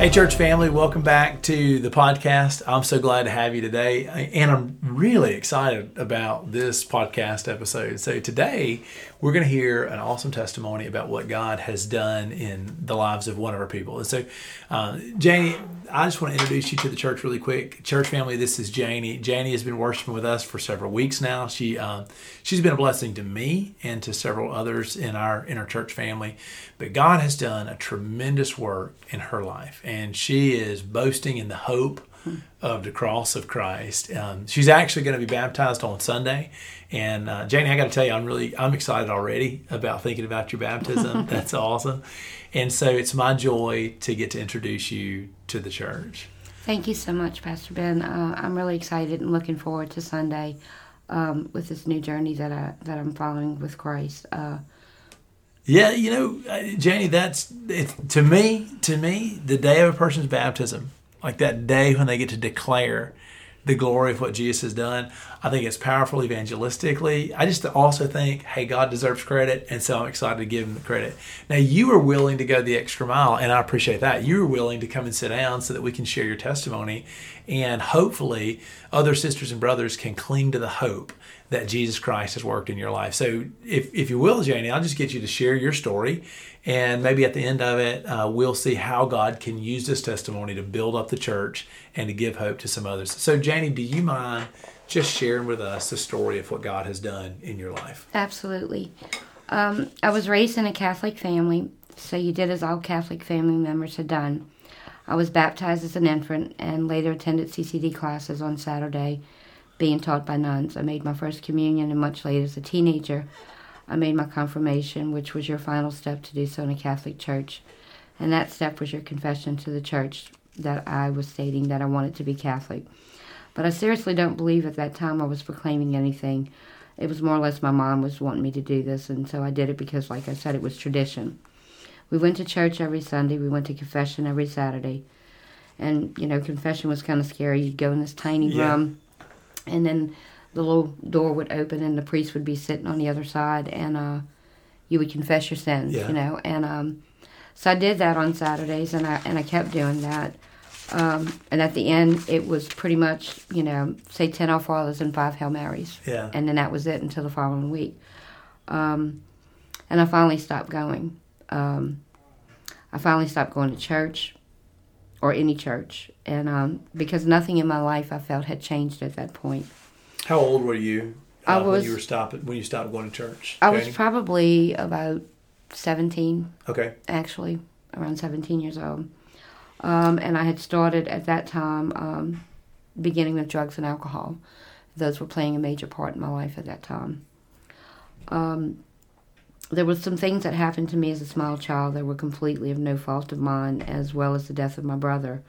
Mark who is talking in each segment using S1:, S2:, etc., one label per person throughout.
S1: Hey, church family, welcome back to the podcast. I'm so glad to have you today, and I'm really excited about this podcast episode. So, today we're going to hear an awesome testimony about what God has done in the lives of one of our people. And so, uh, Janie, I just want to introduce you to the church really quick. Church family, this is Janie. Janie has been worshiping with us for several weeks now. She uh, she's been a blessing to me and to several others in our in our church family. But God has done a tremendous work in her life, and she is boasting in the hope of the cross of Christ. Um, she's actually going to be baptized on Sunday, and uh, Janie, I got to tell you, I'm really I'm excited already about thinking about your baptism. That's awesome, and so it's my joy to get to introduce you to the church.
S2: Thank you so much, Pastor Ben. Uh, I'm really excited and looking forward to Sunday um, with this new journey that I that I'm following with Christ. Uh,
S1: yeah, you know, uh, Janie, that's it, to me. To me, the day of a person's baptism, like that day when they get to declare the glory of what Jesus has done. I think it's powerful evangelistically. I just also think, hey, God deserves credit, and so I'm excited to give him the credit. Now, you were willing to go the extra mile, and I appreciate that. You were willing to come and sit down so that we can share your testimony, and hopefully, other sisters and brothers can cling to the hope that Jesus Christ has worked in your life. So, if, if you will, Janie, I'll just get you to share your story. And maybe at the end of it, uh, we'll see how God can use this testimony to build up the church and to give hope to some others. So, Janie, do you mind just sharing with us the story of what God has done in your life?
S2: Absolutely. Um, I was raised in a Catholic family, so you did as all Catholic family members had done. I was baptized as an infant and later attended CCD classes on Saturday being taught by nuns. I made my first communion, and much later, as a teenager, I made my confirmation, which was your final step to do so in a Catholic church. And that step was your confession to the church that I was stating that I wanted to be Catholic. But I seriously don't believe at that time I was proclaiming anything. It was more or less my mom was wanting me to do this, and so I did it because, like I said, it was tradition. We went to church every Sunday, we went to confession every Saturday. And, you know, confession was kind of scary. You'd go in this tiny
S1: Yeah.
S2: room and then the little door would open and the priest would be sitting on the other side and uh, you would confess your sins
S1: Yeah.
S2: you know? And um, so i did that on saturdays and i and i kept doing that. Um, and at the end it was pretty much you know say 10 our fathers and five hail marys.
S1: Yeah.
S2: and then that was it until the following week. Um, and i finally stopped going. Um, i finally stopped going to church or any church and um, because nothing in my life i felt had changed at that point
S1: How old were you uh,
S2: I
S1: when you were stopping when you stopped going to church?
S2: I was probably about 17,
S1: okay.
S2: actually, around 17 years old. Um, and I had started at that time um, beginning with drugs and alcohol. Those were playing a major part in my life at that time. Um, there were some things that happened to me as a small child that were completely of no fault of mine, as well as the death of my brother.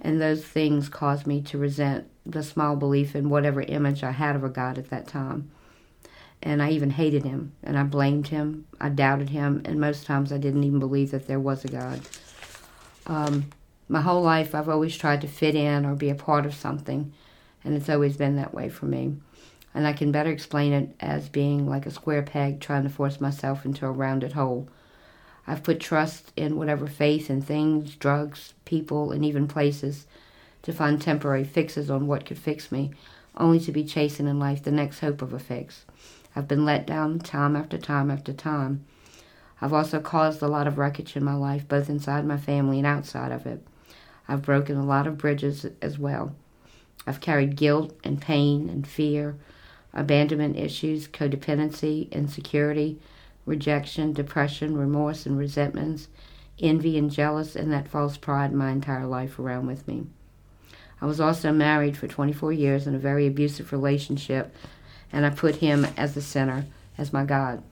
S2: And those things caused me to resent the small belief in whatever image I had of a God at that time. And I even hated him, and I blamed him, I doubted him, and most times I didn't even believe that there was a God. Um, my whole life, I've always tried to fit in or be a part of something, and it's always been that way for me. And I can better explain it as being like a square peg trying to force myself into a rounded hole. I've put trust in whatever faith in things, drugs, people, and even places to find temporary fixes on what could fix me, only to be chasing in life the next hope of a fix. I've been let down time after time after time. I've also caused a lot of wreckage in my life, both inside my family and outside of it. I've broken a lot of bridges as well. I've carried guilt and pain and fear, abandonment issues, codependency, insecurity, rejection, depression, remorse, and resentments, envy and jealous, and that false pride my entire life around with me. I was also married for 24 years in a very abusive relationship, and I put him as the center, as my God.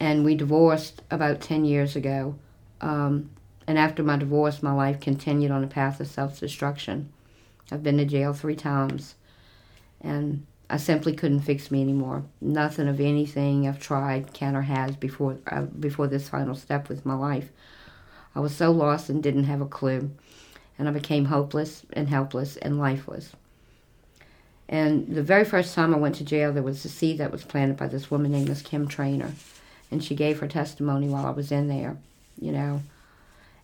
S2: And we divorced about 10 years ago. Um, and after my divorce, my life continued on a path of self destruction. I've been to jail three times. And I simply couldn't fix me anymore. Nothing of anything I've tried can or has before uh, before this final step with my life. I was so lost and didn't have a clue, and I became hopeless and helpless and lifeless. And the very first time I went to jail, there was a seed that was planted by this woman named Miss Kim Trainer, and she gave her testimony while I was in there, you know.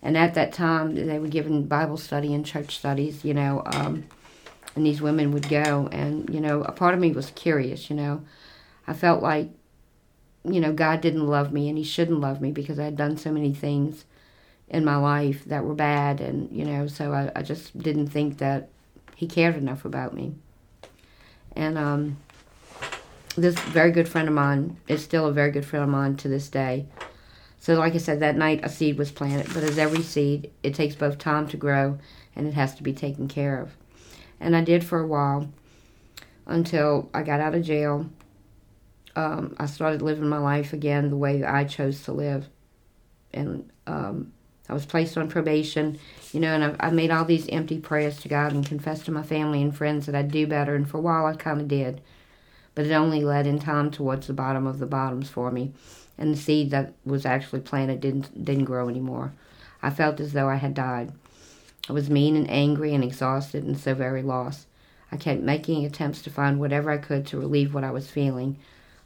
S2: And at that time, they were giving Bible study and church studies, you know. Um, and these women would go. And you know a part of me was curious you know. I felt like you know god didn't love me and he shouldn't love me because i had done so many things in my life that were bad. And you know so i, I just didn't think that he cared enough about me. And um, this very good friend of mine is still a very good friend of mine to this day. So like i said that night a seed was planted but as every seed it takes both time to grow and it has to be taken care of and I did for a while until I got out of jail. Um, I started living my life again the way I chose to live, and um, I was placed on probation, you know, and I, I made all these empty prayers to God and confessed to my family and friends that I'd do better, and for a while I kind of did, but it only led in time towards the bottom of the bottoms for me, and the seed that was actually planted didn't didn't grow anymore. I felt as though I had died. I was mean and angry and exhausted and so very lost. I kept making attempts to find whatever I could to relieve what I was feeling.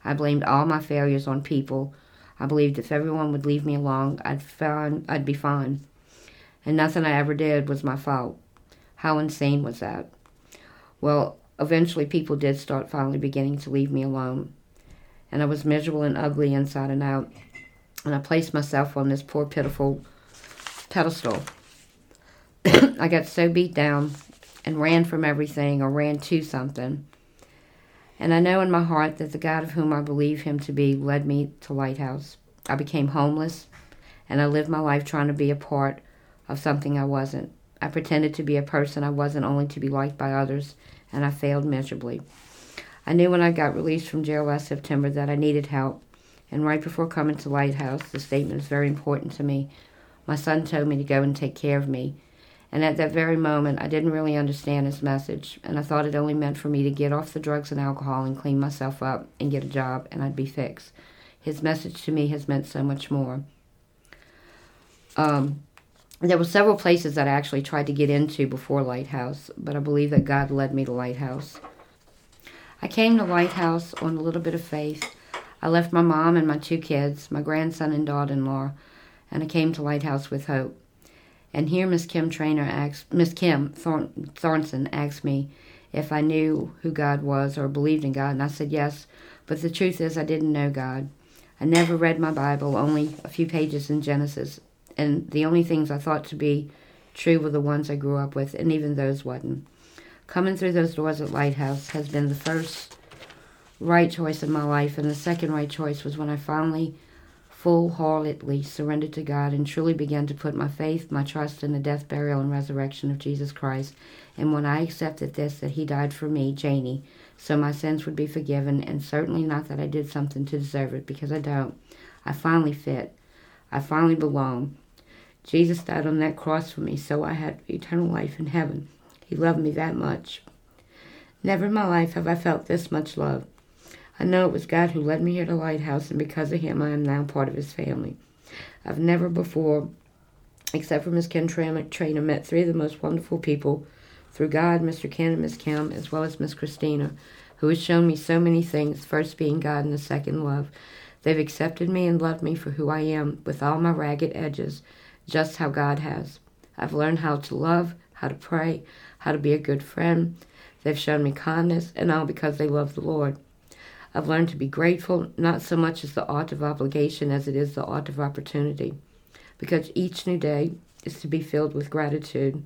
S2: I blamed all my failures on people. I believed if everyone would leave me alone, I'd find I'd be fine. And nothing I ever did was my fault. How insane was that? Well, eventually people did start finally beginning to leave me alone. And I was miserable and ugly inside and out. And I placed myself on this poor pitiful pedestal I got so beat down and ran from everything or ran to something. And I know in my heart that the God of whom I believe him to be led me to Lighthouse. I became homeless and I lived my life trying to be a part of something I wasn't. I pretended to be a person I wasn't only to be liked by others, and I failed miserably. I knew when I got released from jail last September that I needed help, and right before coming to Lighthouse, the statement is very important to me. My son told me to go and take care of me, and at that very moment, I didn't really understand his message, and I thought it only meant for me to get off the drugs and alcohol and clean myself up and get a job, and I'd be fixed. His message to me has meant so much more. Um, there were several places that I actually tried to get into before Lighthouse, but I believe that God led me to Lighthouse. I came to Lighthouse on a little bit of faith. I left my mom and my two kids, my grandson and daughter in law, and I came to Lighthouse with hope. And here Miss Kim Trainer Miss Kim Thorn, Thornton asked me if I knew who God was or believed in God, and I said yes. But the truth is, I didn't know God. I never read my Bible, only a few pages in Genesis, and the only things I thought to be true were the ones I grew up with, and even those wasn't. Coming through those doors at Lighthouse has been the first right choice in my life, and the second right choice was when I finally full heartedly surrendered to God and truly began to put my faith, my trust in the death, burial, and resurrection of Jesus Christ. And when I accepted this, that He died for me, Janie, so my sins would be forgiven, and certainly not that I did something to deserve it, because I don't. I finally fit. I finally belong. Jesus died on that cross for me, so I had eternal life in heaven. He loved me that much. Never in my life have I felt this much love. I know it was God who led me here to Lighthouse, and because of Him, I am now part of His family. I've never before, except for Miss Ken Trainer, met three of the most wonderful people through God, Mr. Ken and Miss Kim, as well as Miss Christina, who has shown me so many things, first being God and the second love. They've accepted me and loved me for who I am, with all my ragged edges, just how God has. I've learned how to love, how to pray, how to be a good friend. They've shown me kindness, and all because they love the Lord. I've learned to be grateful, not so much as the art of obligation as it is the art of opportunity, because each new day is to be filled with gratitude.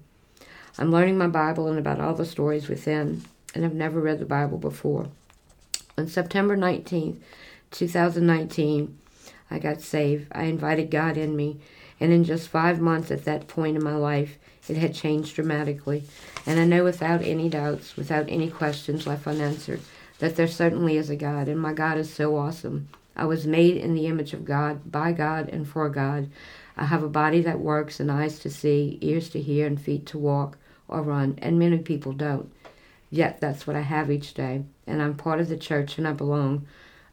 S2: I'm learning my Bible and about all the stories within, and I've never read the Bible before. On September 19th, 2019, I got saved. I invited God in me, and in just five months at that point in my life, it had changed dramatically. And I know without any doubts, without any questions left unanswered, that there certainly is a God, and my God is so awesome. I was made in the image of God, by God, and for God. I have a body that works, and eyes to see, ears to hear, and feet to walk or run, and many people don't. Yet that's what I have each day, and I'm part of the church and I belong.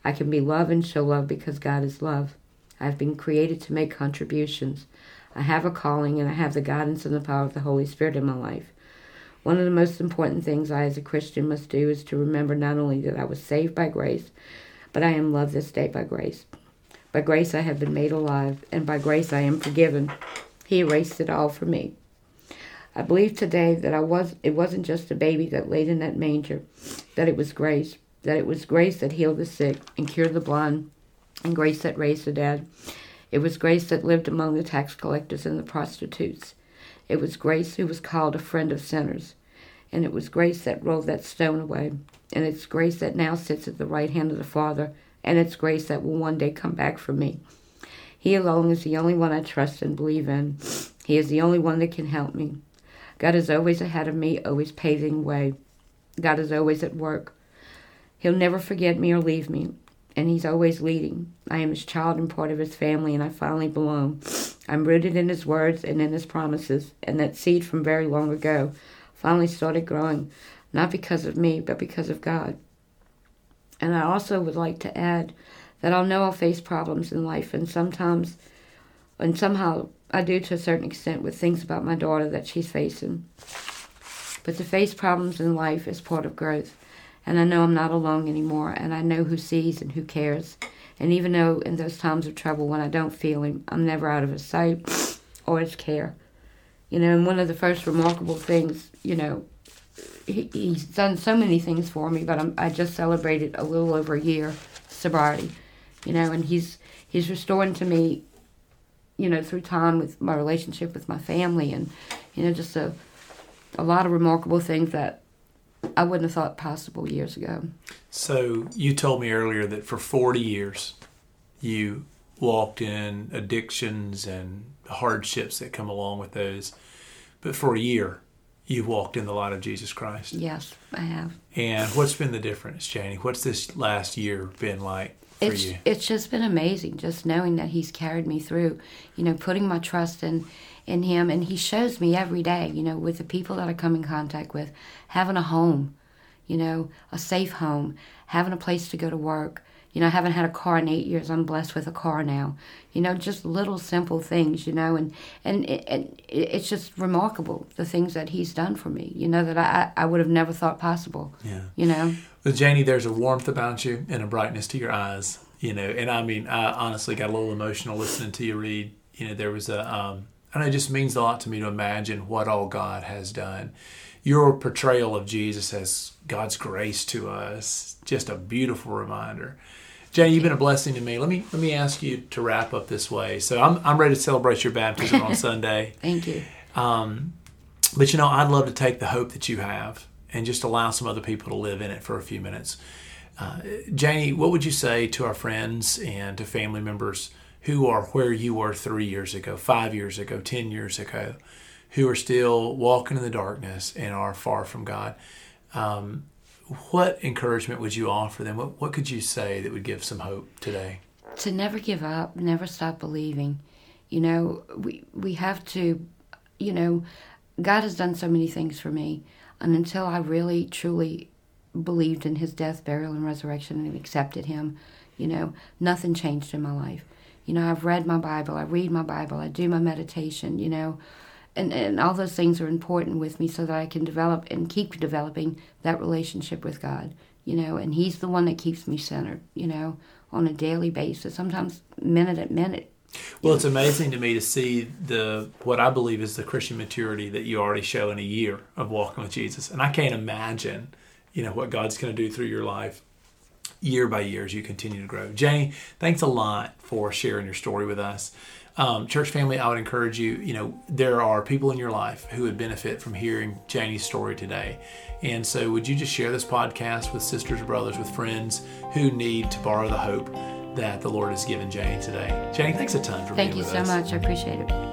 S2: I can be love and show love because God is love. I've been created to make contributions. I have a calling and I have the guidance and the power of the Holy Spirit in my life. One of the most important things I, as a Christian, must do is to remember not only that I was saved by grace, but I am loved this day by grace. By grace I have been made alive, and by grace I am forgiven. He erased it all for me. I believe today that I was it wasn't just a baby that laid in that manger, that it was grace, that it was grace that healed the sick and cured the blind, and grace that raised the dead. It was grace that lived among the tax collectors and the prostitutes. It was grace who was called a friend of sinners. And it was grace that rolled that stone away. And it's grace that now sits at the right hand of the Father. And it's grace that will one day come back for me. He alone is the only one I trust and believe in. He is the only one that can help me. God is always ahead of me, always paving way. God is always at work. He'll never forget me or leave me and He's always leading. I am His child and part of His family, and I finally belong. I'm rooted in His words and in His promises, and that seed from very long ago finally started growing, not because of me, but because of God. And I also would like to add that I'll know I'll face problems in life, and sometimes, and somehow I do to a certain extent with things about my daughter that she's facing. But to face problems in life is part of growth. And I know I'm not alone anymore, and I know who sees and who cares. And even though in those times of trouble when I don't feel him, I'm never out of his sight or his care. You know, and one of the first remarkable things, you know, he, he's done so many things for me, but I'm, I just celebrated a little over a year sobriety, you know, and he's he's restoring to me, you know, through time with my relationship with my family, and you know, just a a lot of remarkable things that I wouldn't have thought possible years ago.
S1: So you told me earlier that for 40 years you walked in addictions and hardships that come along with those. But for a year, you've walked in the light of Jesus Christ.
S2: Yes, I have.
S1: And what's been the difference, Janie? What's this last year been like for
S2: it's,
S1: you?
S2: It's just been amazing, just knowing that He's carried me through. You know, putting my trust in in Him, and He shows me every day. You know, with the people that I come in contact with, having a home, you know, a safe home, having a place to go to work. You know, I haven't had a car in eight years. I'm blessed with a car now. You know, just little simple things. You know, and and it, and it's just remarkable the things that he's done for me. You know that I I would have never thought possible.
S1: Yeah.
S2: You know.
S1: Well, Janie, there's a warmth about you and a brightness to your eyes. You know, and I mean, I honestly got a little emotional listening to you read. You know, there was a um, and it just means a lot to me to imagine what all God has done. Your portrayal of Jesus as God's grace to us, just a beautiful reminder. Jane, you've been a blessing to me. Let me let me ask you to wrap up this way. So I'm I'm ready to celebrate your baptism on Sunday.
S2: Thank you.
S1: Um, but you know, I'd love to take the hope that you have and just allow some other people to live in it for a few minutes. Uh, Janie, what would you say to our friends and to family members who are where you were three years ago, five years ago, ten years ago, who are still walking in the darkness and are far from God? Um, what encouragement would you offer them? What, what could you say that would give some hope today?
S2: To never give up, never stop believing. You know, we we have to, you know, God has done so many things for me, and until I really truly believed in His death, burial, and resurrection, and accepted Him, you know, nothing changed in my life. You know, I've read my Bible, I read my Bible, I do my meditation. You know, and, and all those things are important with me so that I can develop and keep developing that relationship with God, you know, and He's the one that keeps me centered, you know, on a daily basis, sometimes minute at minute.
S1: Well, it's amazing to me to see the what I believe is the Christian maturity that you already show in a year of walking with Jesus, and I can't imagine, you know, what God's going to do through your life year by year as you continue to grow. Jane, thanks a lot for sharing your story with us. Um, church family, I would encourage you, you know, there are people in your life who would benefit from hearing Janie's story today. And so, would you just share this podcast with sisters, or brothers, with friends who need to borrow the hope that the Lord has given Janie today? Janie, thanks a ton for being here.
S2: Thank
S1: being
S2: you
S1: with
S2: so
S1: us.
S2: much. I appreciate it.